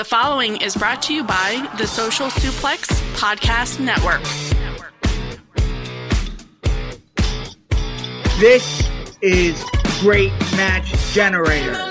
The following is brought to you by the Social Suplex Podcast Network. This is Great Match Generator.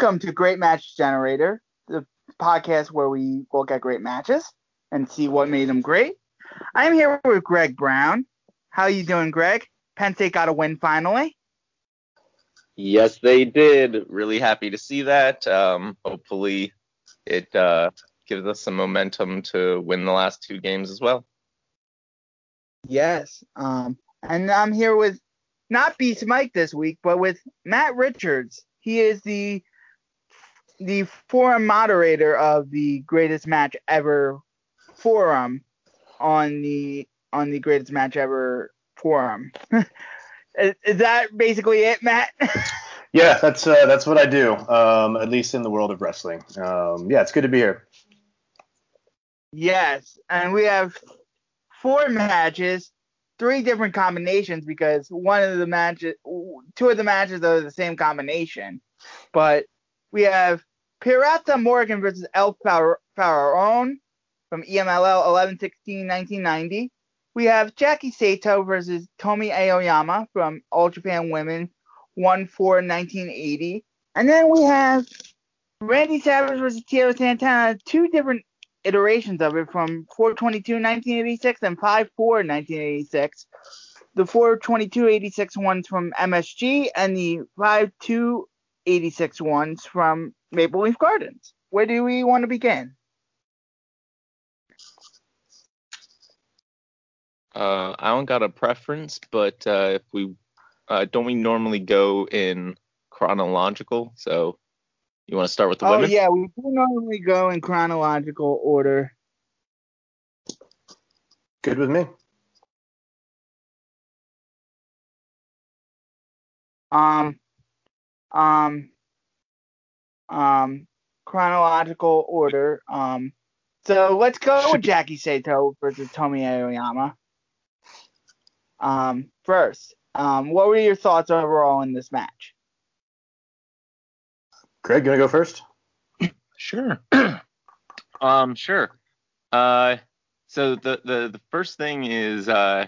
Welcome to Great Match Generator, the podcast where we look at great matches and see what made them great. I'm here with Greg Brown. How are you doing, Greg? Penn State got a win finally. Yes, they did. Really happy to see that. Um, hopefully, it uh, gives us some momentum to win the last two games as well. Yes. Um, and I'm here with not Beast Mike this week, but with Matt Richards. He is the the forum moderator of the greatest match ever forum on the on the greatest match ever forum. is, is, that basically it, Matt? yeah, that's uh, that's what I do. Um, at least in the world of wrestling. Um, yeah, it's good to be here. Yes, and we have four matches three different combinations because one of the matches, two of the matches are the same combination. But we have Pirata Morgan versus El Faraon from EMLL 11-16-1990. We have Jackie Sato versus Tomi Aoyama from All Japan Women 1-4-1980. And then we have Randy Savage versus Tito Santana, two different iterations of it from 422 1986 and 54 1986. The 422 86 ones from MSG and the 52 86 ones from Maple Leaf Gardens. Where do we want to begin? Uh, I don't got a preference, but uh, if we uh, don't we normally go in chronological, so you want to start with the oh, women? Oh yeah, we do normally go in chronological order. Good with me. Um, um, um, chronological order. Um, So let's go with Jackie Sato versus Tomi Aoyama. Um, first, um, what were your thoughts overall in this match? Greg, gonna go first? Sure. um, sure. Uh, so the, the the first thing is uh,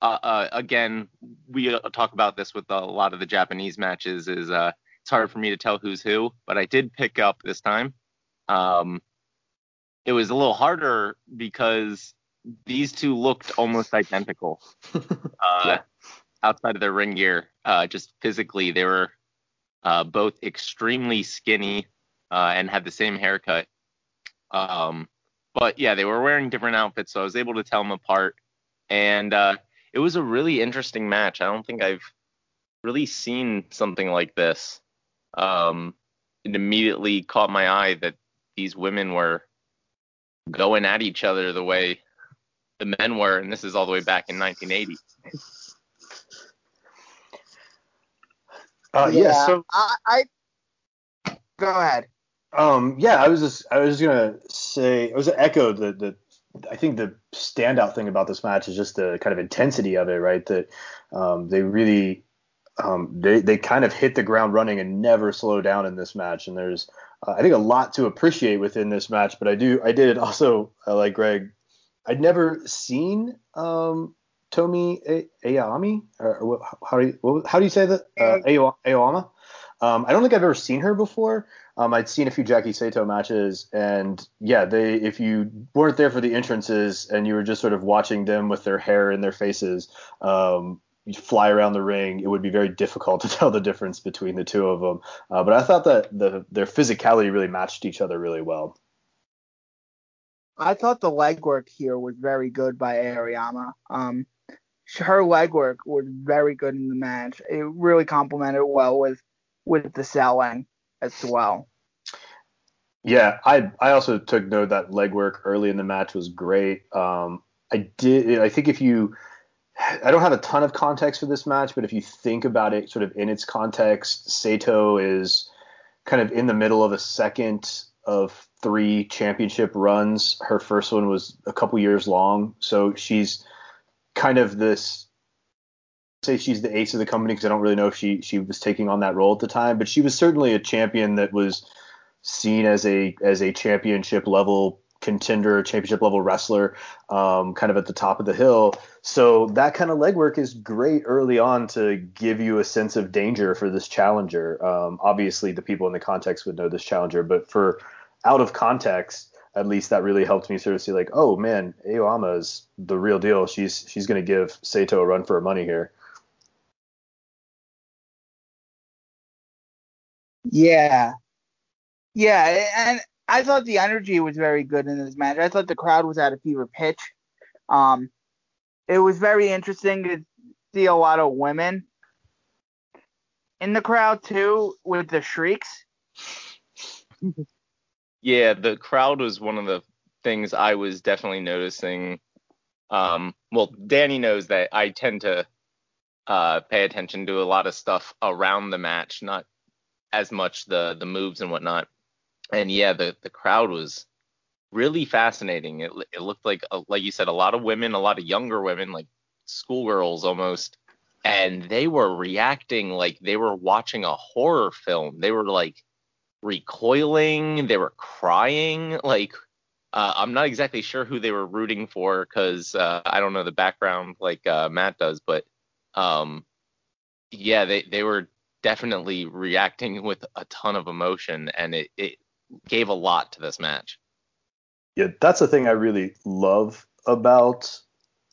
uh, uh, again we talk about this with a lot of the Japanese matches is uh it's hard for me to tell who's who, but I did pick up this time. Um, it was a little harder because these two looked almost identical. Uh, Yeah. outside of their ring gear, uh, just physically they were uh, both extremely skinny uh, and had the same haircut. Um, but yeah, they were wearing different outfits, so I was able to tell them apart. And uh, it was a really interesting match. I don't think I've really seen something like this. Um, it immediately caught my eye that these women were going at each other the way the men were, and this is all the way back in 1980. Uh, yeah. So I, I go ahead. Um, yeah, I was just I was gonna say I was gonna echo the the I think the standout thing about this match is just the kind of intensity of it, right? That um, they really um, they they kind of hit the ground running and never slow down in this match. And there's uh, I think a lot to appreciate within this match. But I do I did also uh, like Greg. I'd never seen um, Tomi A- Aoyami or, how do you what, how do you say that uh, Ayo- Aoyama? Um, I don't think I've ever seen her before. Um, I'd seen a few Jackie Sato matches, and yeah, they if you weren't there for the entrances and you were just sort of watching them with their hair in their faces um, fly around the ring, it would be very difficult to tell the difference between the two of them. Uh, but I thought that the their physicality really matched each other really well. I thought the legwork here was very good by Ariyama. Um, her legwork was very good in the match. It really complemented well with with the selling as well. Yeah, I I also took note that legwork early in the match was great. Um, I did. I think if you, I don't have a ton of context for this match, but if you think about it, sort of in its context, Sato is kind of in the middle of a second of three championship runs. Her first one was a couple years long, so she's kind of this. Say she's the ace of the company because I don't really know if she she was taking on that role at the time, but she was certainly a champion that was seen as a as a championship level contender, championship level wrestler, um, kind of at the top of the hill. So that kind of legwork is great early on to give you a sense of danger for this challenger. Um, obviously, the people in the context would know this challenger, but for out of context, at least that really helped me sort of see like, oh man, Aoyama is the real deal. She's she's going to give Sato a run for her money here. Yeah. Yeah, and I thought the energy was very good in this match. I thought the crowd was at a fever pitch. Um, it was very interesting to see a lot of women in the crowd too, with the shrieks. Yeah, the crowd was one of the things I was definitely noticing. Um, well, Danny knows that I tend to uh, pay attention to a lot of stuff around the match, not as much the the moves and whatnot. And yeah, the the crowd was really fascinating. It it looked like uh, like you said, a lot of women, a lot of younger women, like schoolgirls almost, and they were reacting like they were watching a horror film. They were like recoiling, they were crying. Like uh, I'm not exactly sure who they were rooting for because uh, I don't know the background like uh, Matt does, but um, yeah, they they were definitely reacting with a ton of emotion, and it it gave a lot to this match. Yeah, that's the thing I really love about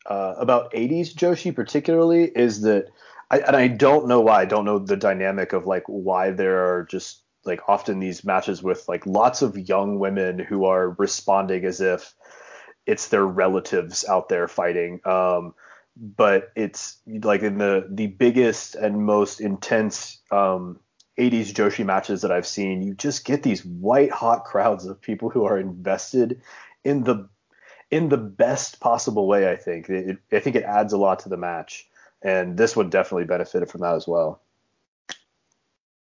uh, about 80s Joshi particularly is that I, and I don't know why I don't know the dynamic of like why there are just like often these matches with like lots of young women who are responding as if it's their relatives out there fighting. Um, but it's like in the the biggest and most intense um, 80s Joshi matches that I've seen, you just get these white hot crowds of people who are invested in the in the best possible way. I think it, I think it adds a lot to the match, and this one definitely benefited from that as well.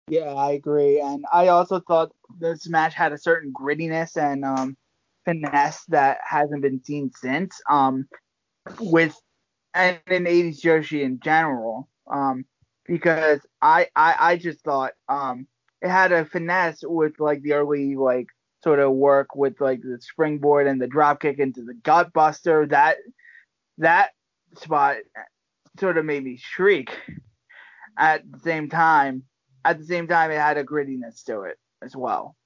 Yeah, I agree, and I also thought this match had a certain grittiness and um, finesse that hasn't been seen since. Um, with and in 80s Joshi in general. Um, because I, I I just thought um it had a finesse with like the early like sort of work with like the springboard and the drop kick into the gut buster. That that spot sort of made me shriek. At the same time, at the same time, it had a grittiness to it as well.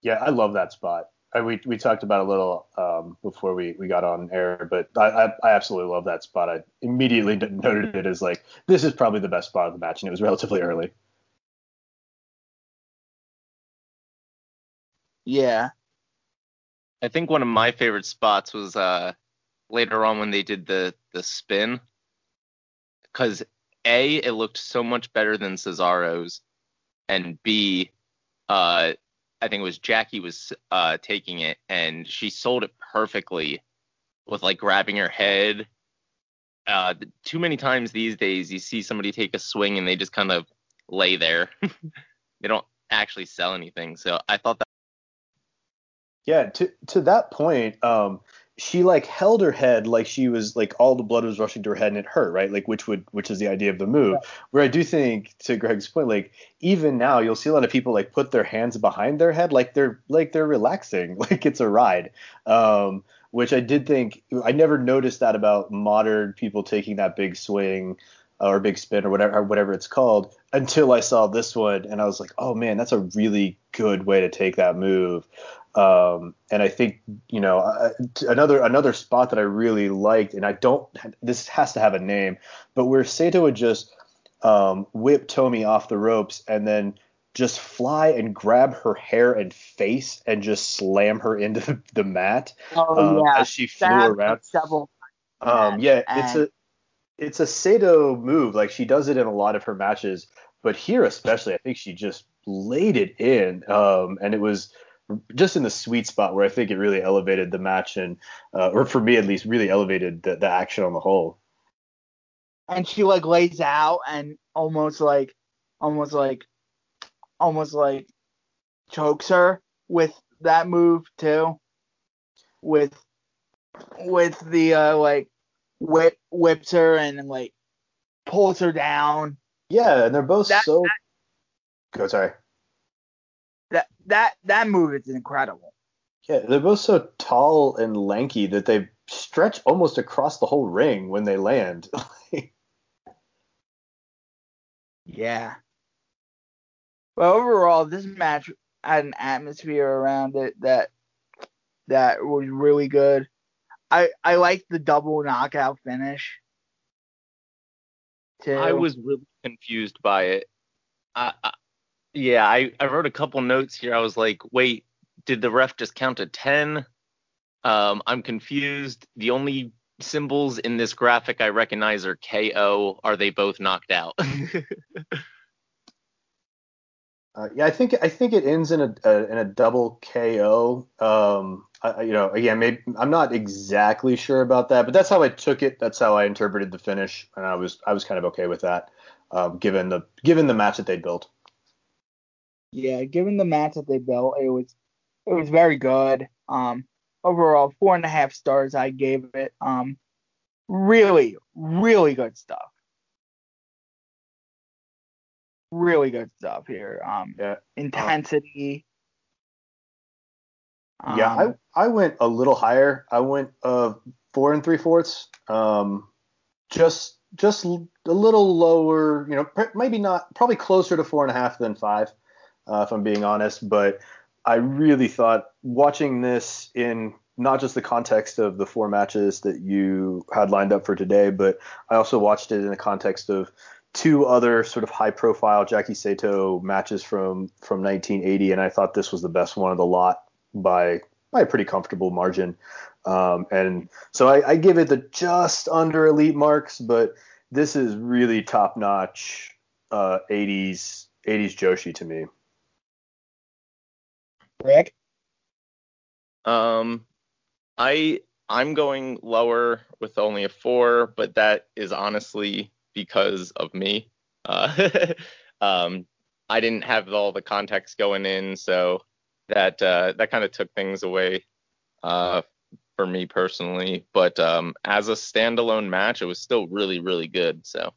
Yeah, I love that spot. I, we we talked about a little um, before we, we got on air, but I, I, I absolutely love that spot. I immediately noted it as like this is probably the best spot of the match, and it was relatively early. Yeah. I think one of my favorite spots was uh, later on when they did the the spin, because a it looked so much better than Cesaro's, and b uh, I think it was Jackie was uh, taking it and she sold it perfectly with like grabbing her head. Uh, too many times these days you see somebody take a swing and they just kind of lay there. they don't actually sell anything. So I thought that. Yeah, to to that point, um, she like held her head like she was like all the blood was rushing to her head and it hurt right? Like which would which is the idea of the move. Where i do think to greg's point like even now you'll see a lot of people like put their hands behind their head like they're like they're relaxing like it's a ride. Um which i did think i never noticed that about modern people taking that big swing or big spin or whatever or whatever it's called until I saw this one and I was like, oh man, that's a really good way to take that move. Um, and I think you know another another spot that I really liked, and I don't this has to have a name, but where Saito would just um, whip Tomi off the ropes and then just fly and grab her hair and face and just slam her into the, the mat oh, um, yeah. as she flew that around. Several um, yeah, it's a it's a Saito move. Like she does it in a lot of her matches, but here especially, I think she just laid it in, um, and it was just in the sweet spot where I think it really elevated the match and, uh, or for me at least, really elevated the, the action on the whole. And she like lays out and almost like, almost like, almost like chokes her with that move too. With, with the uh, like whip whips her and like pulls her down. Yeah, and they're both that, so. That, Go sorry. That that that move is incredible. Yeah, they're both so tall and lanky that they stretch almost across the whole ring when they land. yeah. But overall, this match had an atmosphere around it that that was really good. I I like the double knockout finish. Too. I was really confused by it. I, I, yeah, I, I wrote a couple notes here. I was like, wait, did the ref just count to ten? Um, I'm confused. The only symbols in this graphic I recognize are KO. Are they both knocked out? uh, yeah, I think I think it ends in a, a in a double KO. Um, I, you know, again, maybe I'm not exactly sure about that, but that's how I took it. That's how I interpreted the finish, and I was I was kind of okay with that, um, given the given the match that they built. Yeah, given the match that they built, it was it was very good. Um, overall, four and a half stars I gave it. Um, really, really good stuff. Really good stuff here. Um, yeah. intensity. Um, yeah, I um, I went a little higher. I went uh four and three fourths. Um, just just a little lower. You know, maybe not. Probably closer to four and a half than five, uh, if I'm being honest. But I really thought watching this in not just the context of the four matches that you had lined up for today, but I also watched it in the context of two other sort of high profile Jackie Saito matches from from 1980 and I thought this was the best one of the lot by by a pretty comfortable margin. Um, and so I, I, give it the just under elite marks, but this is really top notch uh, 80s 80s Joshi to me. Greg? Um, I I'm going lower with only a four, but that is honestly because of me. Uh, um, I didn't have all the context going in, so that uh, that kind of took things away uh, for me personally. But um, as a standalone match, it was still really, really good. So.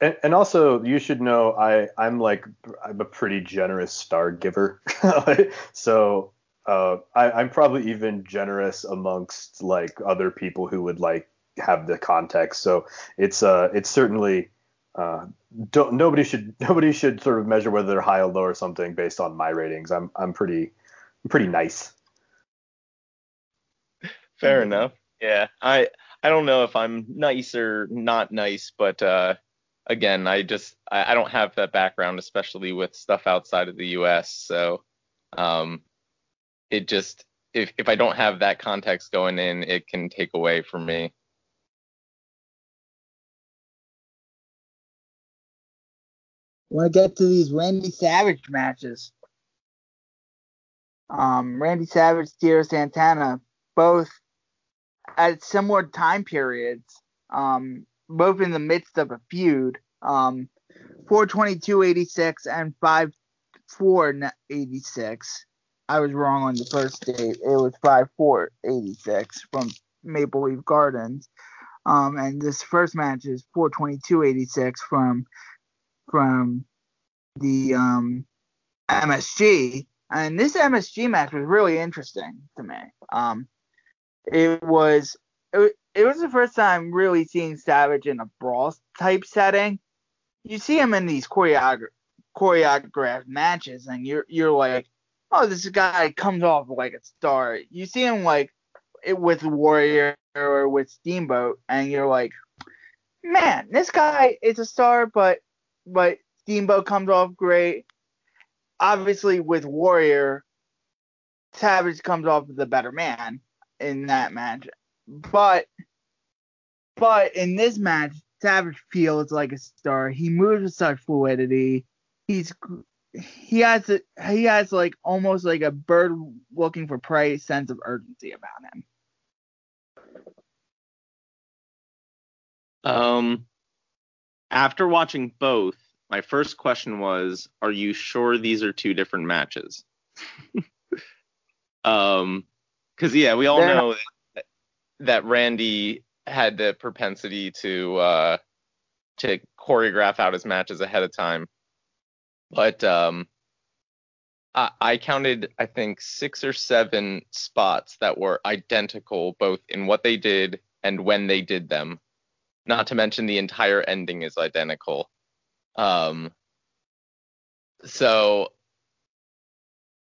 And, and also, you should know I I'm like I'm a pretty generous star giver, so uh, I, I'm probably even generous amongst like other people who would like have the context. So it's uh it's certainly uh don't nobody should nobody should sort of measure whether they're high or low or something based on my ratings. I'm I'm pretty I'm pretty nice. Fair enough. Yeah. I I don't know if I'm nice or not nice, but uh again, I just I, I don't have that background, especially with stuff outside of the US. So um it just if if I don't have that context going in, it can take away from me. Want to get to these Randy Savage matches? Um, Randy Savage, Tito Santana, both at similar time periods, um, both in the midst of a feud. Um, 422.86 and 54.86. I was wrong on the first date. It was 54.86 from Maple Leaf Gardens. Um, and this first match is 422.86 from from the um, MSG. And this MSG match was really interesting to me. Um, it was it, it was the first time really seeing Savage in a brawl type setting. You see him in these choreogra- choreographed matches, and you're you're like, oh, this guy comes off like a star. You see him like it with Warrior or with Steamboat, and you're like, man, this guy is a star, but but Steamboat comes off great. Obviously, with Warrior, Savage comes off as a better man in that match. But but in this match, Savage feels like a star. He moves with such fluidity. He's he has a, he has like almost like a bird looking for prey sense of urgency about him. Um, after watching both, my first question was, "Are you sure these are two different matches?" um, because yeah, we all They're know that, that Randy had the propensity to uh to choreograph out his matches ahead of time, but um. I I counted, I think, six or seven spots that were identical, both in what they did and when they did them. Not to mention the entire ending is identical. Um, so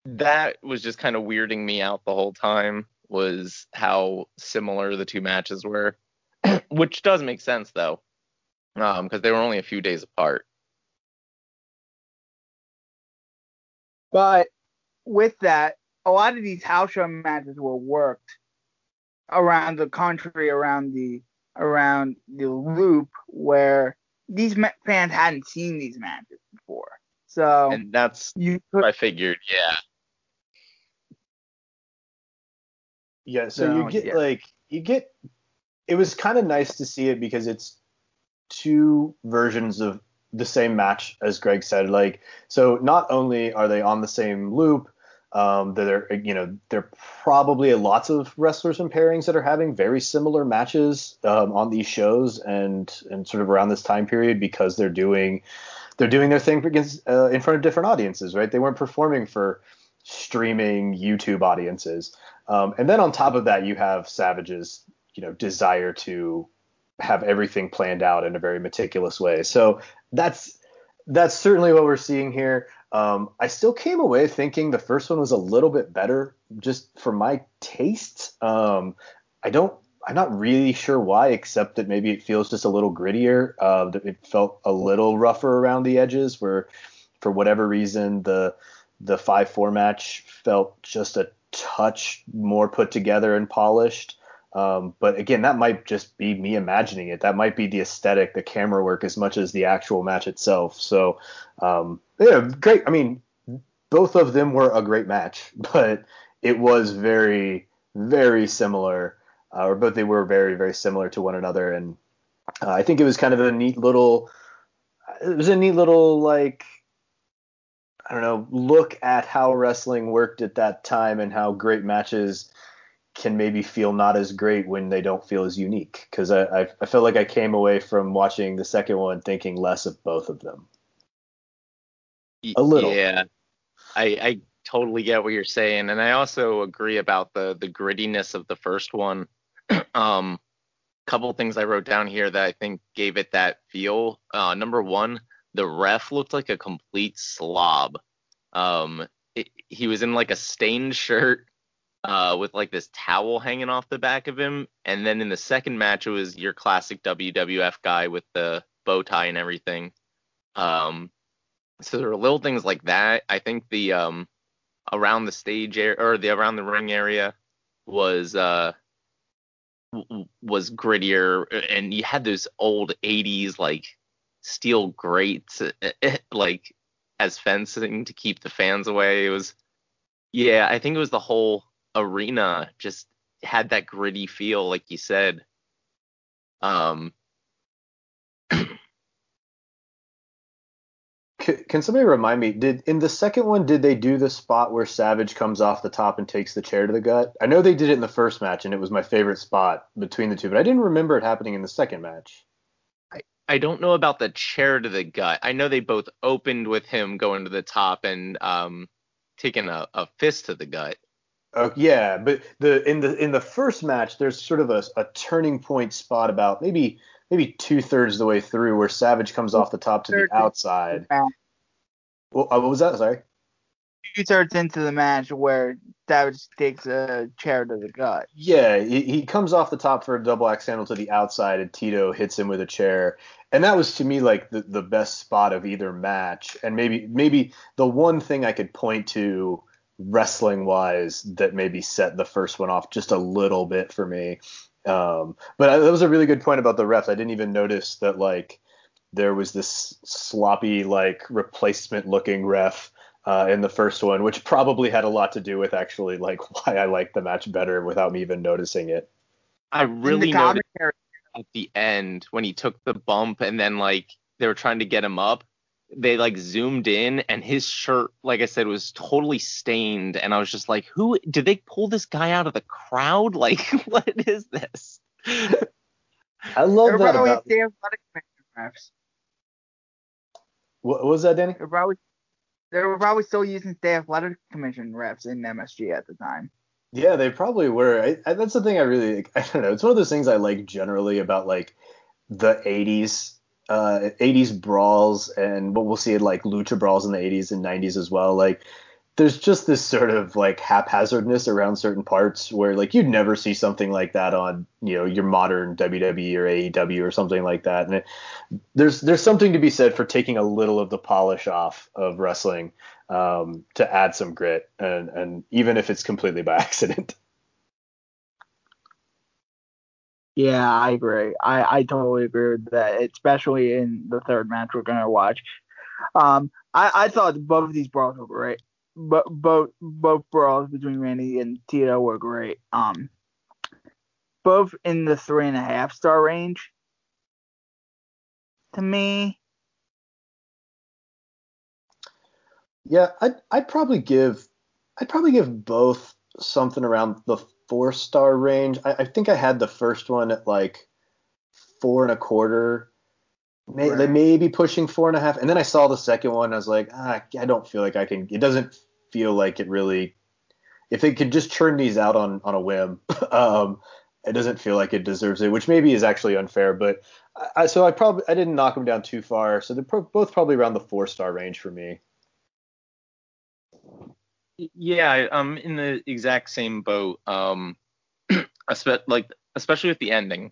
that was just kind of weirding me out the whole time was how similar the two matches were, which does make sense though, because um, they were only a few days apart. But with that, a lot of these house show matches were worked around the country, around the around the loop where these ma- fans hadn't seen these matches before. So And that's you what could, I figured. Yeah. Yeah, so So, you get yeah. like you get it was kind of nice to see it because it's two versions of the same match as Greg said like so not only are they on the same loop um there you know there are probably lots of wrestlers and pairings that are having very similar matches um, on these shows and and sort of around this time period because they're doing they're doing their thing against uh, in front of different audiences right they weren't performing for streaming YouTube audiences um, and then on top of that, you have Savage's, you know, desire to have everything planned out in a very meticulous way. So that's that's certainly what we're seeing here. Um, I still came away thinking the first one was a little bit better, just for my tastes. Um, I don't. I'm not really sure why, except that maybe it feels just a little grittier. Uh, it felt a little rougher around the edges, where for whatever reason the the five four match felt just a touch more put together and polished. Um, but again, that might just be me imagining it. That might be the aesthetic, the camera work, as much as the actual match itself. So, um, yeah, great. I mean, both of them were a great match, but it was very, very similar, uh, or both they were very, very similar to one another. And uh, I think it was kind of a neat little, it was a neat little like I don't know, look at how wrestling worked at that time and how great matches can maybe feel not as great when they don't feel as unique. Because I, I, I felt like I came away from watching the second one thinking less of both of them. A little. Yeah. I, I totally get what you're saying. And I also agree about the, the grittiness of the first one. um, couple things I wrote down here that I think gave it that feel. Uh, number one, the ref looked like a complete slob. Um, it, he was in like a stained shirt uh, with like this towel hanging off the back of him. And then in the second match, it was your classic WWF guy with the bow tie and everything. Um, so there were little things like that. I think the um, around the stage area or the around the ring area was uh was grittier and you had those old 80s like steel grates like as fencing to keep the fans away it was yeah i think it was the whole arena just had that gritty feel, like you said. Um, can somebody remind me? Did in the second one did they do the spot where Savage comes off the top and takes the chair to the gut? I know they did it in the first match, and it was my favorite spot between the two, but I didn't remember it happening in the second match. I I don't know about the chair to the gut. I know they both opened with him going to the top and um taking a, a fist to the gut. Uh, yeah, but the in the in the first match, there's sort of a, a turning point spot about maybe maybe two thirds of the way through where Savage comes off the top to the outside. Well, uh, what was that? Sorry. Two thirds into the match where Savage takes a chair to the gut. Yeah, he, he comes off the top for a double axe handle to the outside, and Tito hits him with a chair. And that was to me like the, the best spot of either match. And maybe maybe the one thing I could point to wrestling wise that maybe set the first one off just a little bit for me. Um, but I, that was a really good point about the refs. I didn't even notice that like there was this sloppy like replacement looking ref uh, in the first one, which probably had a lot to do with actually like why I liked the match better without me even noticing it. I really noticed at the end when he took the bump and then like they were trying to get him up they like zoomed in and his shirt like i said was totally stained. And i was just like who did they pull this guy out of the crowd? Like what is this? I love They're that about the athletic refs. What, what was that danny? They're probably they were probably still using state athletic commission refs in msg at the time. Yeah they probably were. I, I, that's the thing i really i don't know. It's one of those things i like generally about like the 80s uh, 80s brawls and what we'll see in like lucha brawls in the 80s and 90s as well. Like there's just this sort of like haphazardness around certain parts where like you'd never see something like that on you know your modern WWE or AEW or something like that. And it, there's there's something to be said for taking a little of the polish off of wrestling um, to add some grit and and even if it's completely by accident. Yeah, I agree. I, I totally agree with that, especially in the third match we're gonna watch. Um, I, I thought both of these brawls were great. But both both brawls between Randy and Tito were great. Um, both in the three and a half star range. To me. Yeah, I'd I'd probably give I'd probably give both something around the four star range. I, I, think I had the first one at like four and a quarter. May, right. They may be pushing four and a half. And then I saw the second one. I was like, ah, I don't feel like I can. It doesn't feel like it really. If it could just churn these out on on a whim, um, it doesn't feel like it deserves it, which maybe is actually unfair. But I, so I probably I didn't knock them down too far. So they're pro- both probably around the four star range for me. Yeah, I'm in the exact same boat. Um, like especially with the ending.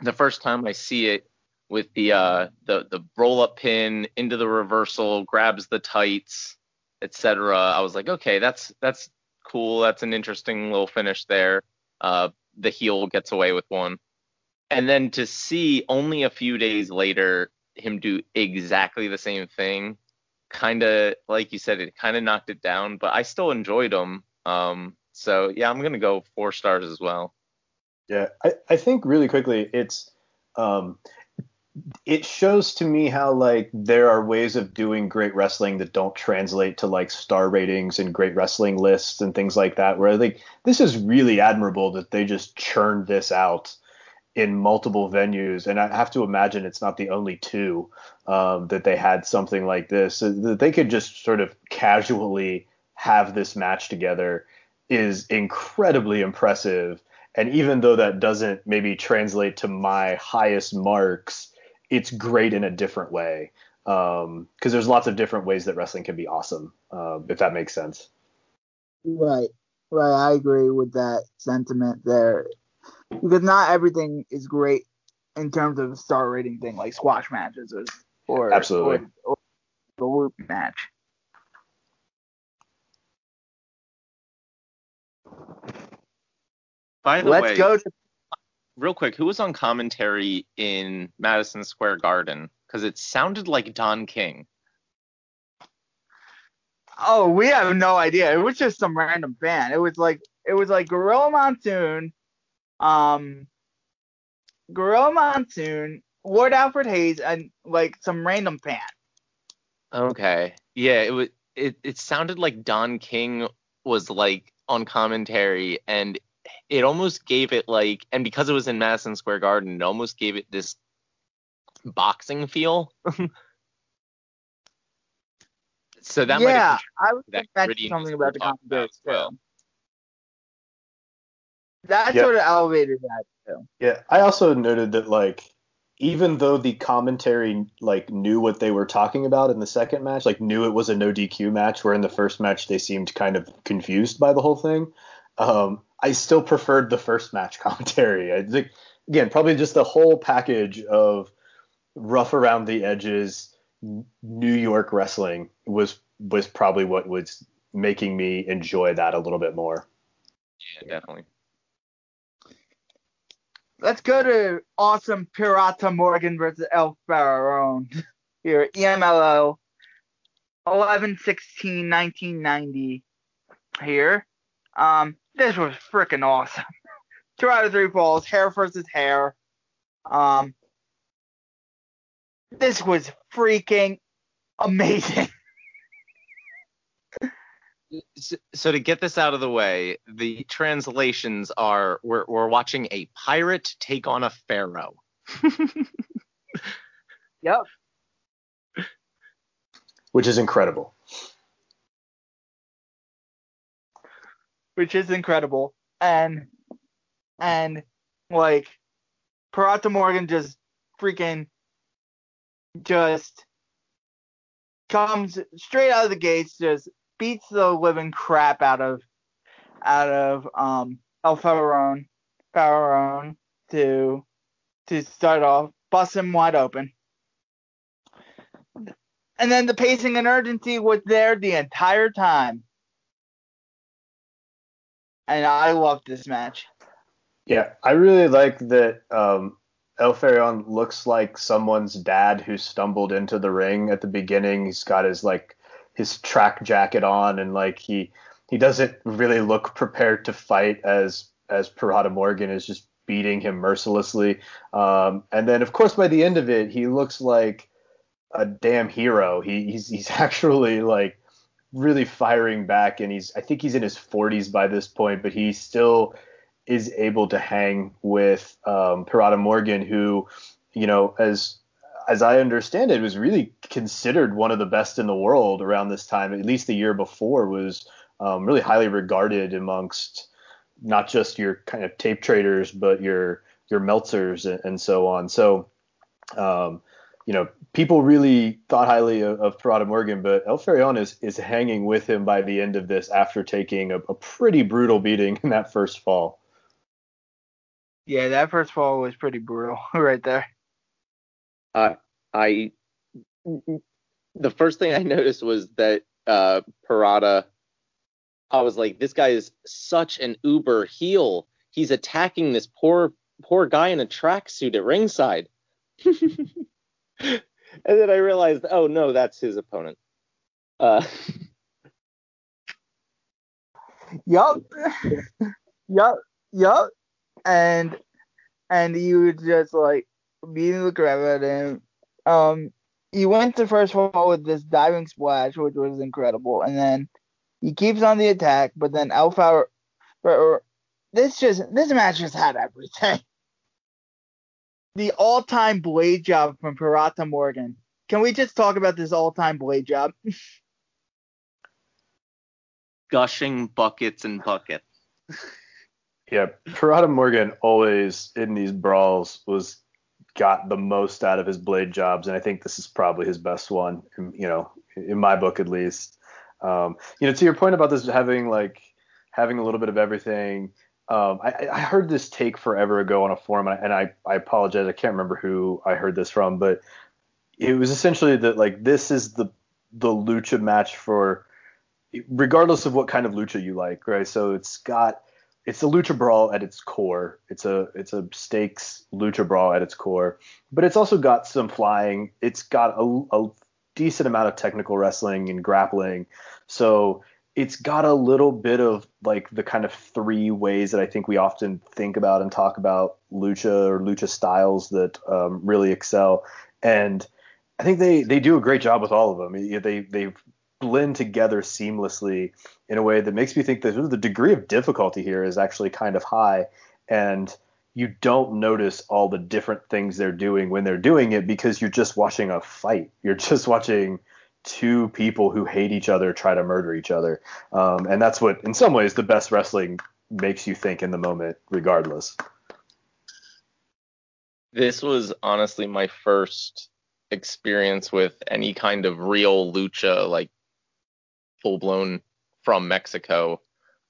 The first time I see it with the uh the the roll up pin into the reversal, grabs the tights, etc. I was like, okay, that's that's cool. That's an interesting little finish there. Uh, the heel gets away with one, and then to see only a few days later him do exactly the same thing kind of like you said, it kind of knocked it down, but I still enjoyed them. Um, so yeah, I'm gonna go four stars as well. Yeah, I, I think really quickly it's um, it shows to me how like there are ways of doing great wrestling that don't translate to like star ratings and great wrestling lists and things like that where like this is really admirable that they just churned this out in multiple venues and i have to imagine it's not the only two um, that they had something like this. That they could just sort of casually have this match together is incredibly impressive. And even though that doesn't maybe translate to my highest marks it's great in a different way. Because um, there's lots of different ways that wrestling can be awesome, uh, if that makes sense. Right, right. I agree with that sentiment there because not everything is great in terms of star rating thing like squash matches or or absolutely or, or the loop match. By the Let's way, go to real quick, who was on commentary in Madison Square Garden? Because it sounded like Don King. Oh, we have no idea. It was just some random band. It was like it was like Gorilla Monsoon, um, Gorilla Monsoon, Lord Alfred Hayes, and like some random fan. Okay. Yeah, it was. It it sounded like Don King was like on commentary, and it almost gave it like, and because it was in Madison Square Garden, it almost gave it this boxing feel. so that yeah, I was that something about the commentary as well. Too. That Yep. sort of elevated that too. Yeah, I also noted that like even though the commentary like knew what they were talking about in the second match, like knew it was a no DQ match, where in the first match they seemed kind of confused by the whole thing. Um, I still preferred the first match commentary. I think again, probably just the whole package of rough around the edges New York wrestling was was probably what was making me enjoy that a little bit more. Yeah, definitely. Let's go to awesome Pirata Morgan versus El Faraone here, EMLL 11 16 1990 here. Um, this was freaking awesome. Two out of three falls, hair versus hair. Um, this was freaking amazing. So, so to get this out of the way, the translations are we're we're watching a pirate take on a pharaoh. Yep. Which is incredible. which is incredible. And and like Pirata Morgan just freaking just comes straight out of the gates, just beats the living crap out of out of um El Faraone Faraone to to start off, bust him wide open. And then the pacing and urgency was there the entire time. And I loved this match. Yeah, I really like that um, El Faraon looks like someone's dad who stumbled into the ring at the beginning. He's got his like his track jacket on and like he he doesn't really look prepared to fight as as Pirata Morgan is just beating him mercilessly. Um, and then of course by the end of it he looks like a damn hero. He, he's he's actually like really firing back and he's I think he's in his 40s by this point, but he still is able to hang with um, Pirata Morgan, who, you know, as as I understand it, was really considered one of the best in the world around this time. At least the year before was um, really highly regarded amongst not just your kind of tape traders, but your your Meltzers and, and so on. So, um, you know, people really thought highly of, of Pirata Morgan, but El Faraon is is hanging with him by the end of this after taking a, a pretty brutal beating in that first fall. Yeah, that first fall was pretty brutal right there. Uh, I the first thing I noticed was that uh, Pirata. I was like, this guy is such an uber heel. He's attacking this poor poor guy in a tracksuit at ringside. and then I realized, oh no, that's his opponent. Uh, Yup. yup. Yup. And and you just like beating the crap out of him. Um, he went to first fall with this diving splash, which was incredible, and then he keeps on the attack. But then Alpha, or this just this match just had everything. The all-time blade job from Pirata Morgan. Can we just talk about this all-time blade job? Gushing buckets and buckets. yeah, Pirata Morgan always in these brawls was got the most out of his blade jobs, and I think this is probably his best one. You know, in my book at least. Um, you know, to your point about this having like having a little bit of everything. Um, I, I, heard this take forever ago on a forum, and I, I apologize, I can't remember who I heard this from, but it was essentially that like this is the the lucha match for regardless of what kind of lucha you like, right? So it's got it's a lucha brawl at its core. It's a it's a stakes lucha brawl at its core, but it's also got some flying. It's got a, a decent amount of technical wrestling and grappling. So it's got a little bit of like the kind of three ways that I think we often think about and talk about lucha or lucha styles that um, really excel. And I think they they do a great job with all of them. They they blend together seamlessly in a way that makes me think that the degree of difficulty here is actually kind of high. And you don't notice all the different things they're doing when they're doing it because you're just watching a fight. You're just watching two people who hate each other try to murder each other. Um, and that's what in some ways the best wrestling makes you think in the moment regardless. This was honestly my first experience with any kind of real lucha like full blown from Mexico.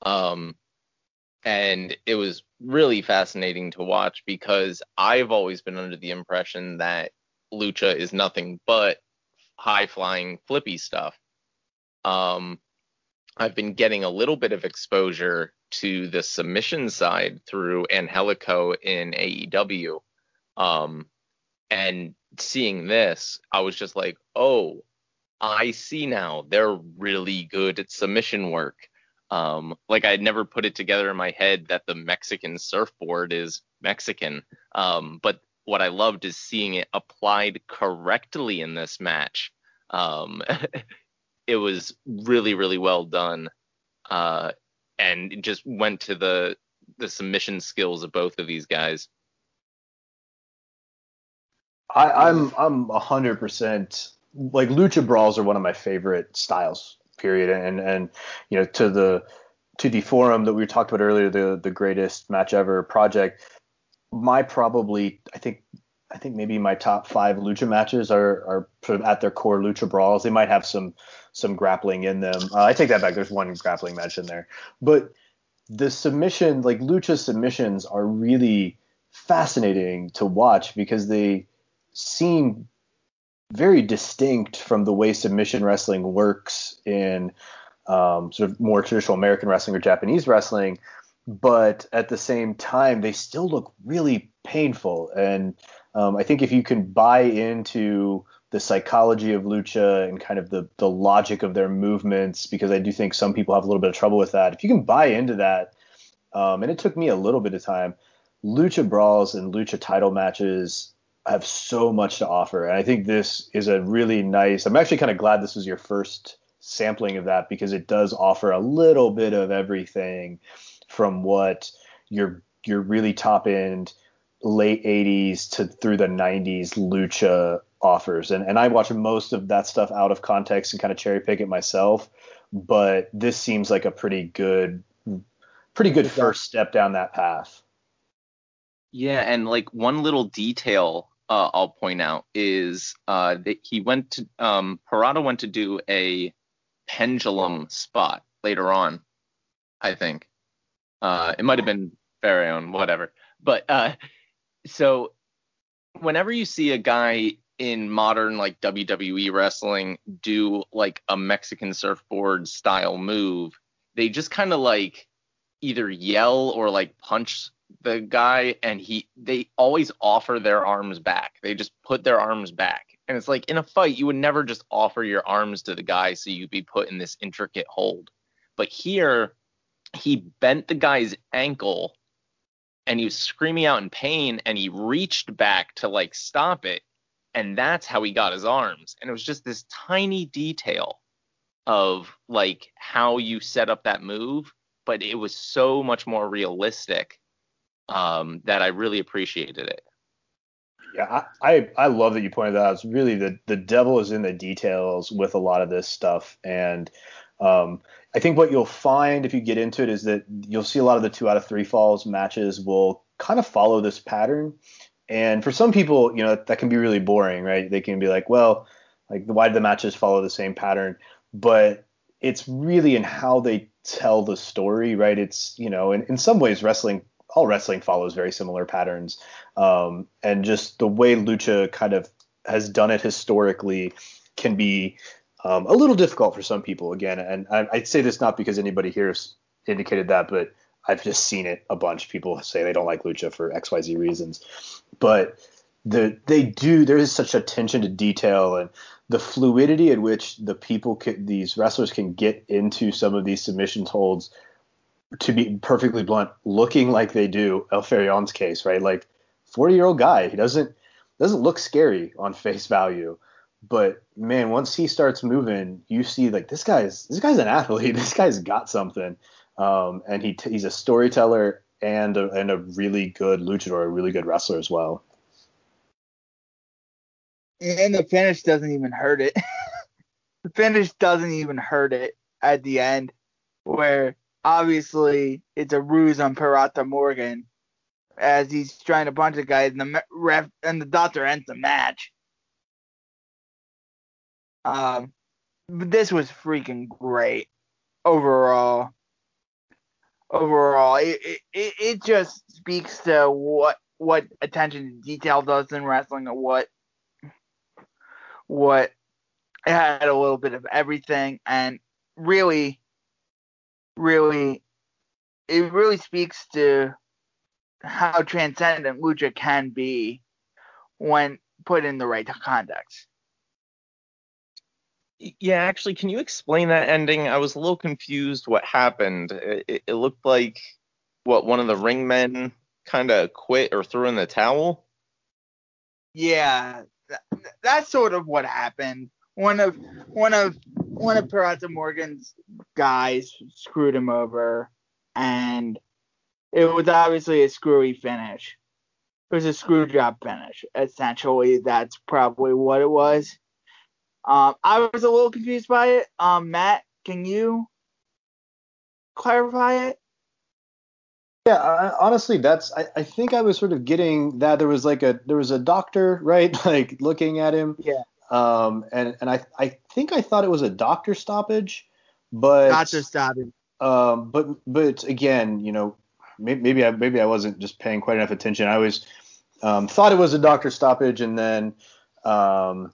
Um, and it was really fascinating to watch because I've always been under the impression that lucha is nothing but high flying flippy stuff. Um, I've been getting a little bit of exposure to the submission side through Angelico in AEW. Um, and seeing this, I was just like, oh, I see now they're really good at submission work. Um, like I never put it together in my head that the Mexican surfboard is Mexican. Um, but what I loved is seeing it applied correctly in this match. Um, it was really, really well done. Uh, and it just went to the the submission skills of both of these guys. I, I'm I'm hundred percent like lucha brawls are one of my favorite styles. Period. And and you know to the to the forum that we talked about earlier, the the greatest match ever project. My probably I think I think maybe my top five lucha matches are are sort of at their core lucha brawls. They might have some some grappling in them. Uh, I take that back. There's one grappling match in there, but the submission like lucha submissions are really fascinating to watch because they seem very distinct from the way submission wrestling works in um, sort of more traditional American wrestling or Japanese wrestling, but at the same time, they still look really painful. And um, I think if you can buy into the psychology of lucha and kind of the the logic of their movements, because I do think some people have a little bit of trouble with that. If you can buy into that, um, and it took me a little bit of time, lucha brawls and lucha title matches have so much to offer. And I think this is a really nice. I'm actually kind of glad this was your first sampling of that because it does offer a little bit of everything from what your your really top end late 80s to through the 90s lucha offers. And and I watch most of that stuff out of context and kind of cherry pick it myself, but this seems like a pretty good pretty good first step down that path. Yeah, and like one little detail uh, I'll point out is uh, that he went to um, Pirata went to do a pendulum spot later on, I think. Uh, it might have been Pharaoh, whatever. But uh, so whenever you see a guy in modern like WWE wrestling do like a Mexican surfboard style move, they just kind of like either yell or like punch the guy and he they always offer their arms back. They just put their arms back. And it's like in a fight you would never just offer your arms to the guy so you'd be put in this intricate hold. But here he bent the guy's ankle and he was screaming out in pain and he reached back to like stop it and that's how he got his arms and it was just this tiny detail of like how you set up that move but it was so much more realistic um, that I really appreciated it. Yeah, I, I, love that you pointed that out. It's really the the devil is in the details with a lot of this stuff, and um, I think what you'll find if you get into it is that you'll see a lot of the two out of three falls matches will kind of follow this pattern. And for some people, you know, that can be really boring, right? They can be like, well, like why do the matches follow the same pattern? But it's really in how they tell the story, right? It's, you know, in, in some ways wrestling all wrestling follows very similar patterns. Um, and just the way Lucha kind of has done it historically can be um, a little difficult for some people again. And I, would say this not because anybody here has indicated that, but I've just seen it a bunch. People say they don't like Lucha for XYZ reasons. But the they do there is such attention to detail and the fluidity at which the people can, these wrestlers can get into some of these submission holds to be perfectly blunt, looking like they do El Faraon's case, right? Like 40 year old guy, he doesn't doesn't look scary on face value, but man, once he starts moving, you see like this guy's this guy's an athlete. This guy's got something, um, and he he's a storyteller and a, and a really good luchador, a really good wrestler as well. And the finish doesn't even hurt it. the finish doesn't even hurt it at the end, where obviously it's a ruse on Pirata Morgan as he's trying to punch the guy and the ref and the doctor ends the match. Um, but this was freaking great overall. Overall, it, it it just speaks to what what attention to detail does in wrestling, and what what it had a little bit of everything, and really really it really speaks to how transcendent lucha can be when put in the right context. Yeah, actually, can you explain that ending? I was a little confused what happened. It, it looked like what one of the ring men kind of quit or threw in the towel. Yeah, that, that's sort of what happened. One of one of one of Pirata Morgan's guys screwed him over, and it was obviously a screwy finish. It was a screw job finish. Essentially, that's probably what it was. Um, I was a little confused by it. Um, Matt, can you clarify it? Yeah, I, honestly, that's. I, I think I was sort of getting that there was like a there was a doctor, right, like looking at him. Yeah. Um, and and I I think I thought it was a doctor stoppage, but doctor stoppage. Um, but but again, you know, maybe, maybe I maybe I wasn't just paying quite enough attention. I was um, thought it was a doctor stoppage, and then um,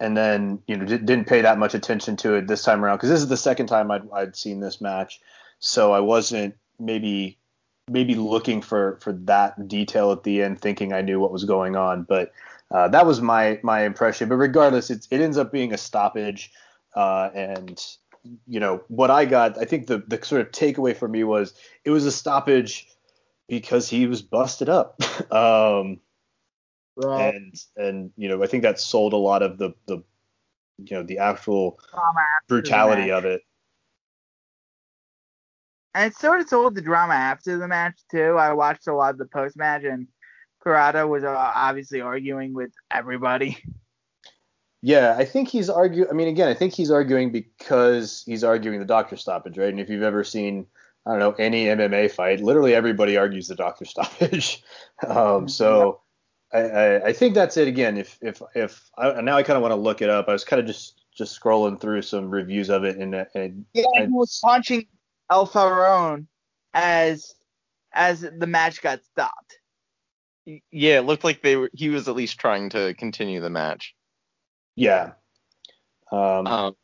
and then you know didn't pay that much attention to it this time around because this is the second time I'd I'd seen this match, so I wasn't maybe maybe looking for for that detail at the end, thinking I knew what was going on, but uh, that was my my impression. But regardless, it it ends up being a stoppage, uh, and you know what I got. I think the the sort of takeaway for me was it was a stoppage because he was busted up. um, right. And and you know I think that sold a lot of the the you know the actual brutality of it. And it sort of sold the drama after the match too. I watched a lot of the post match and Pirata was uh, obviously arguing with everybody. Yeah, I think he's arguing. I mean, again, I think he's arguing because he's arguing the doctor stoppage, right? And if you've ever seen, I don't know, any MMA fight, literally everybody argues the doctor stoppage. um, so I, I, I, think that's it. Again, if if if I, now I kind of want to look it up. I was kind of just just scrolling through some reviews of it, and, and yeah, he was punching El Faraon as as the match got stopped yeah, it looked like they were. He was at least trying to continue the match. Yeah. Um, um,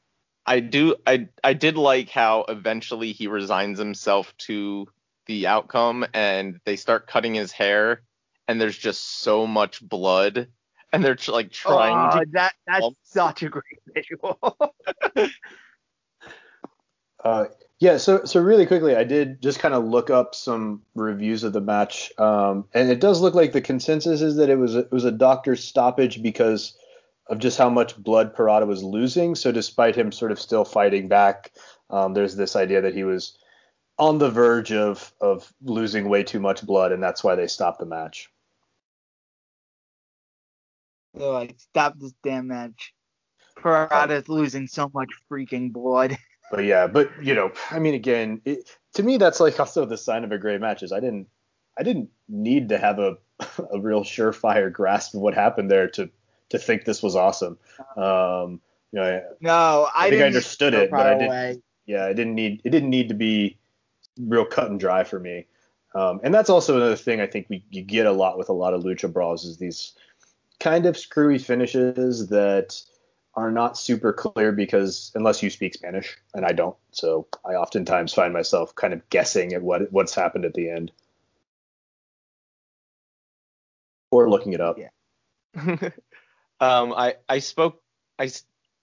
I do. I I did like how eventually he resigns himself to the outcome, and they start cutting his hair, and there's just so much blood, and they're like trying oh, to. That that's such a great visual. uh, Yeah, so so really quickly, I did just kind of look up some reviews of the match, um, and it does look like the consensus is that it was a, it was a doctor's stoppage because of just how much blood Pirata was losing. So despite him sort of still fighting back, um, there's this idea that he was on the verge of of losing way too much blood, and that's why they stopped the match. They're like, stop this damn match. Pirata's losing so much freaking blood. But yeah, but you know, I mean, again, it, to me, that's like also the sign of a great match. Is I didn't, I didn't need to have a a real surefire grasp of what happened there to to think this was awesome. Um, you know, I, No, I, I think didn't I understood it, but I didn't. Away. Yeah, it didn't need it didn't need to be real cut and dry for me. Um, and that's also another thing I think we you get a lot with a lot of lucha brawls is these kind of screwy finishes that are not super clear because unless you speak Spanish and I don't, so I oftentimes find myself kind of guessing at what what's happened at the end or looking it up. Yeah. um, I I spoke I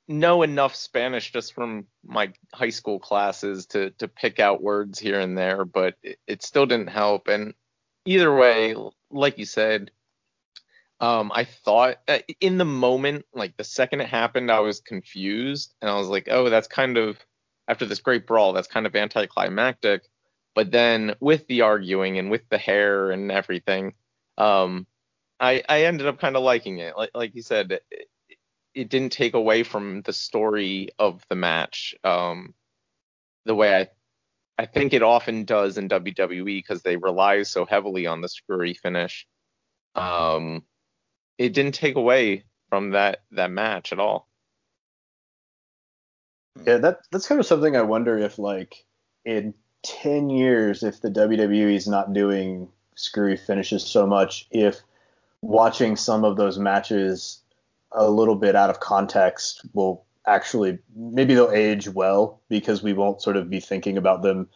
know enough Spanish just from my high school classes to to pick out words here and there, but it, it still didn't help. And either way, like you said, um, I thought uh, in the moment, like the second it happened, I was confused and I was like, oh, that's kind of after this great brawl, that's kind of anticlimactic. But then with the arguing and with the hair and everything, um, I, I ended up kind of liking it. Like like you said, it, it didn't take away from the story of the match. Um, the way I I think it often does in WWE because they rely so heavily on the screwy finish. Um, it didn't take away from that that match at all. Yeah, that that's kind of something I wonder if like in 10 years if the WWE is not doing screwy finishes so much if watching some of those matches a little bit out of context will actually maybe they'll age well because we won't sort of be thinking about them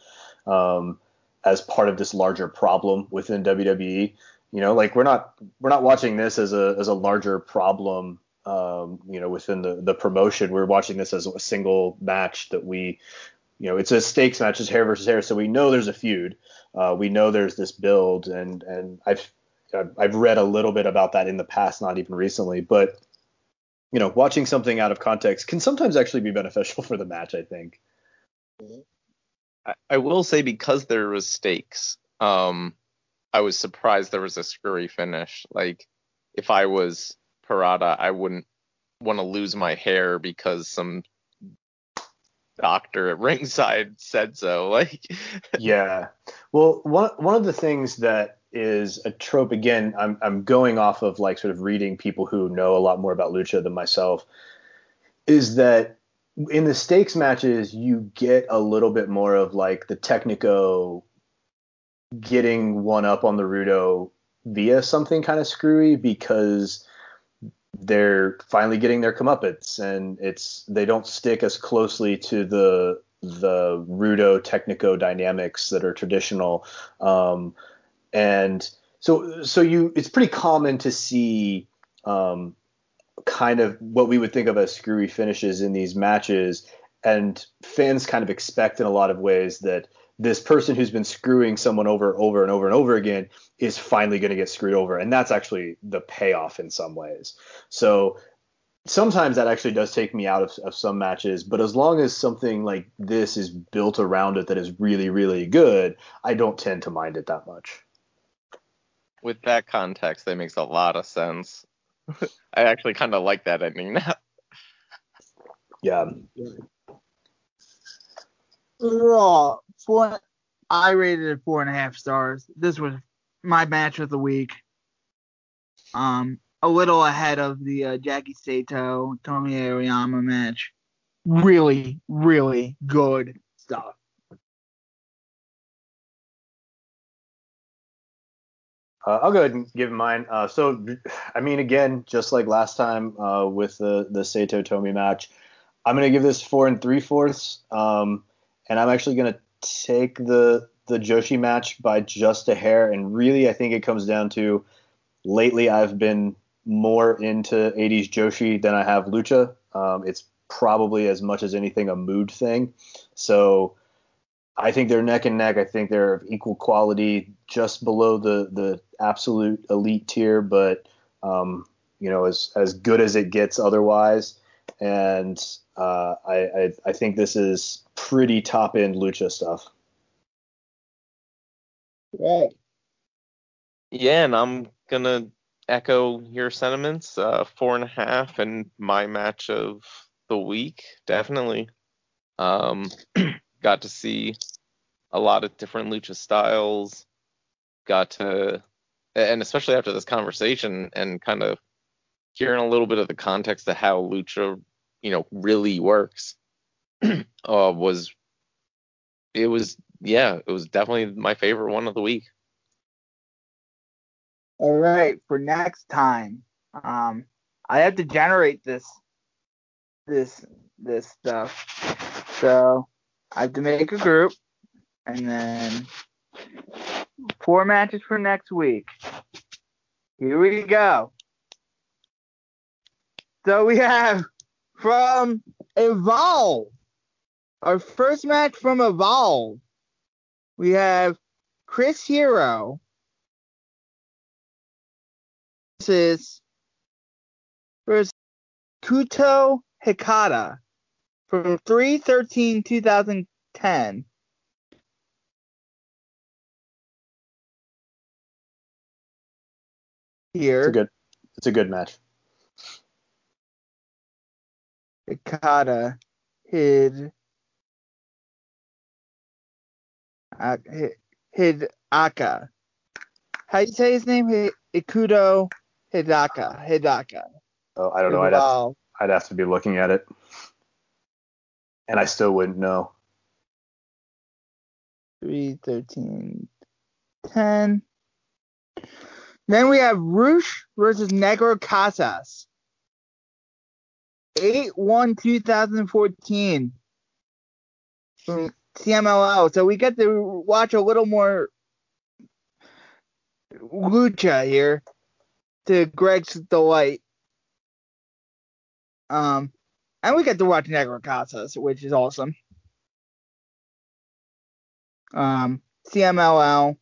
um, as part of this larger problem within WWE. You know, like we're not we're not watching this as a as a larger problem. Um, you know, within the the promotion, we're watching this as a single match that we, you know, it's a stakes match, it's hair versus hair, so we know there's a feud. Uh, we know there's this build, and and I've I've read a little bit about that in the past, not even recently, but you know, watching something out of context can sometimes actually be beneficial for the match. I think. I, I will say because there was stakes, um, I was surprised there was a screwy finish. Like if I was Pirata, I wouldn't want to lose my hair because some doctor at ringside said so. Like yeah. Well, one one of the things that is a trope again, I'm I'm going off of like sort of reading people who know a lot more about lucha than myself, is that in the stakes matches you get a little bit more of like the technico getting one up on the Rudo via something kind of screwy because they're finally getting their comeuppance and it's they don't stick as closely to the the Rudo technico dynamics that are traditional. Um, and so so you it's pretty common to see um, kind of what we would think of as screwy finishes in these matches and fans kind of expect in a lot of ways that this person who's been screwing someone over over and over and over again is finally going to get screwed over and that's actually the payoff in some ways so sometimes that actually does take me out of, of some matches but as long as something like this is built around it that is really really good i don't tend to mind it that much with that context, that makes a lot of sense. I actually kind of like that ending now. yeah Raw. Four. I rated it four and a half stars. This was my match of the week. Um, a little ahead of the uh, Jackie Sato Tomi Ariyama match. Really, really good stuff. Uh, I'll go ahead and give mine. Uh, so, I mean, again, just like last time uh, with the the Sato Tomi match, I'm gonna give this four and three fourths. Um, and I'm actually gonna take the the Joshi match by just a hair. And really, I think it comes down to lately I've been more into 80s Joshi than I have Lucha. Um, it's probably as much as anything a mood thing. So I think they're neck and neck. I think they're of equal quality, just below the the absolute elite tier, but um, you know, as as good as it gets otherwise. And uh, I, I I think this is pretty top end lucha stuff. Right. Yeah, and I'm gonna echo your sentiments. Uh, four and a half and my match of the week, definitely. Um, got to see a lot of different lucha styles. Got to, and especially after this conversation and kind of hearing a little bit of the context of how lucha, you know, really works, uh, was it was yeah, it was definitely my favorite one of the week. All right, for next time, um, I have to generate this, this, this stuff. So I have to make a group, and then four matches for next week. Here we go. So we have from Evolve, our first match from Evolve. We have Chris Hero versus versus Kuto Hikata from 313 2010. Here, It's a good it's a good match. Hikata hid uh, hid, hid Aka. How do you say his name? Hi- Ikuto Hidaka. Hidaka. Oh, I don't know. I'd have, Wow. I'd have to be looking at it, and I still wouldn't know. 3, 13, 10. Then we have Rush versus Negro Casas. 8 1 2014 from CMLL. So we get to watch a little more lucha here to Greg's delight. Um, and we get to watch Negro Casas, which is awesome. Um, CMLL.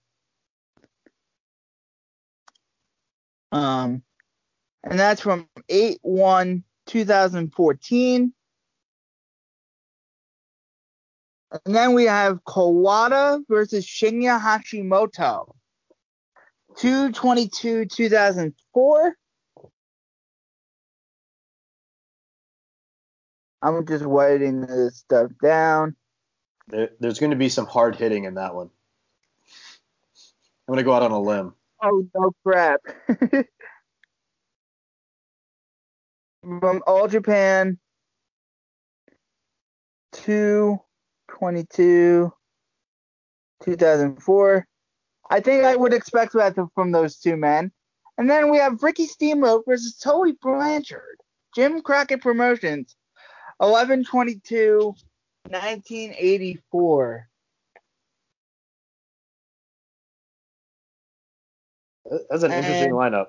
Um, and that's from 8 1 2014. And then we have Kawada versus Shinya Hashimoto. 222 2004. I'm just writing this stuff down. There, there's going to be some hard hitting in that one. I'm going to go out on a limb. Oh no crap. From All Japan to 22 2004. I think I would expect that from those two men. And then we have Ricky Steamboat versus Tully Blanchard. Jim Crockett Promotions. 1122 1984. That's an interesting lineup.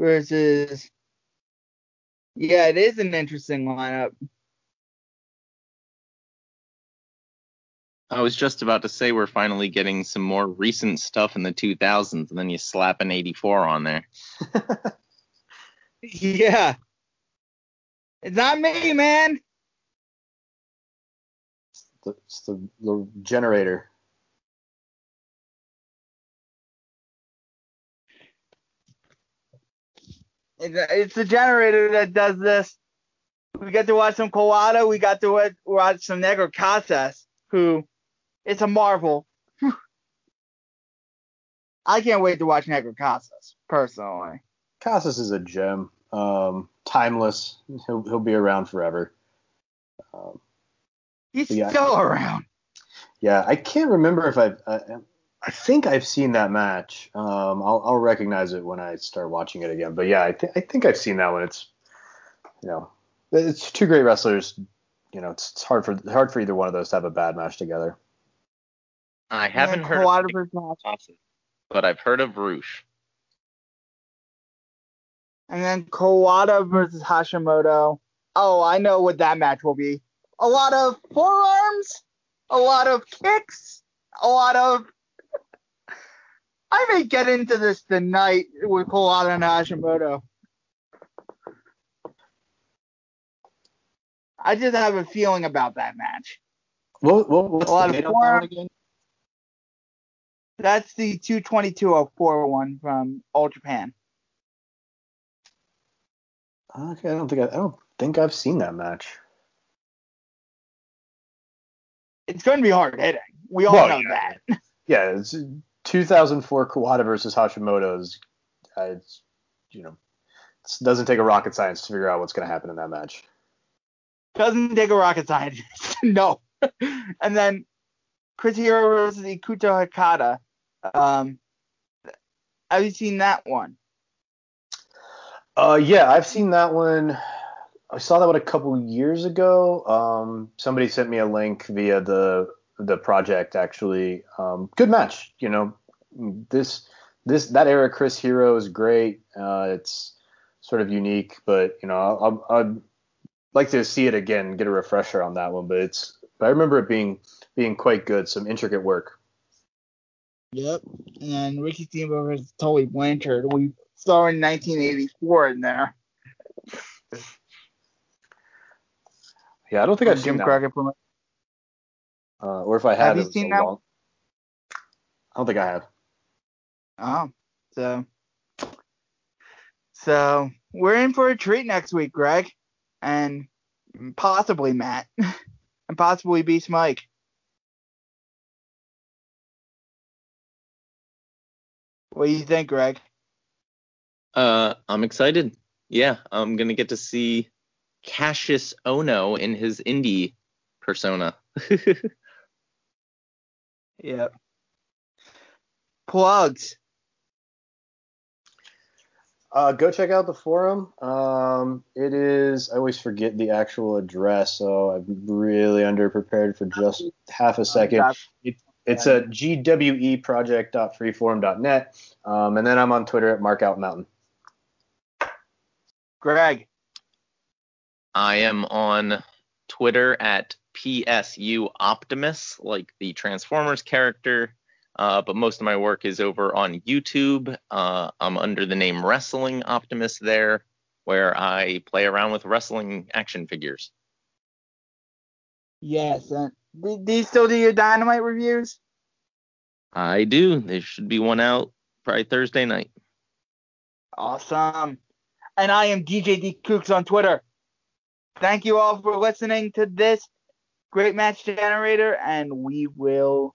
Versus yeah it is an interesting lineup I was just about to say we're finally getting some more recent stuff in the 2000s, and then you slap an 84 on there. yeah it's not me man The- It's the, the generator. It's, the generator that does this we got to watch some Kawada we got to watch some Negro Casas who it's a marvel I can't wait to watch Negro Casas personally Casas is a gem. Um, timeless. He'll he'll be around forever. Um, he's Yeah. still around yeah, I can't remember if I've. I, I think I've seen that match. Um, I'll I'll recognize it when I start watching it again. But yeah, I, th- I think I've seen that one. It's you know, it's two great wrestlers. You know, it's, it's hard for hard for either one of those to have a bad match together. I haven't And heard Kawada of versus Casas. Casas, but I've heard of Rush. And then Kawada versus Hashimoto. Oh, I know what that match will be. A lot of forearms, a lot of kicks, a lot of. I may get into this tonight with Kawada and Hashimoto. I just have a feeling about that match. What, what, what's A lot the of date on that one forearm- again? That's the 22204 one from All Japan. Okay, I don't think I, I don't think I've seen that match. It's going to be hard hitting. We all Well, know yeah. that. Yeah, it's 2004 Kawada versus Hashimoto's. Uh, it's, you know, it doesn't take a rocket science to figure out what's going to happen in that match. Doesn't take a rocket scientist. no. and then Chris Hero versus Ikuto Hidaka. Um, have you seen that one? Uh, yeah, I've seen that one. I saw that one a couple years ago. Um, somebody sent me a link via the the project. Actually, um, good match. You know, this this that era Chris Hero is great. Uh, it's sort of unique, but you know, I, I'd like to see it again, get a refresher on that one. But it's but I remember it being being quite good. Some intricate work. Yep. And Ricky Steamboat versus Tully Blanchard. We saw in 1984 in there. Yeah, I don't think I've Jim seen that. Crockett promo- Uh, or if I Have have, you seen that long. I don't think I have. Oh, so so we're in for a treat next week, Greg, and possibly Matt, and possibly Beast Mike. What do you think, Greg? Uh, I'm excited. Yeah, I'm gonna get to see Kassius Ohno in his indie persona. Yep. Plugs. Uh, go check out the forum. Um, it is. I always forget the actual address, so I'm really underprepared for just half a second. It, it's at gweproject.freeforum.net, um, and then I'm on Twitter at markoutmountain. Greg. I am on Twitter at PSU Optimus, like the Transformers character. Uh, but most of my work is over on YouTube. Uh, I'm under the name Wrestling Optimist there, where I play around with wrestling action figures. Yes. And do, you still do your Dynamite reviews? I do. There should be one out probably Thursday night. Awesome. And I am DJ D Kooks on Twitter. Thank you all for listening to this great match generator, and we will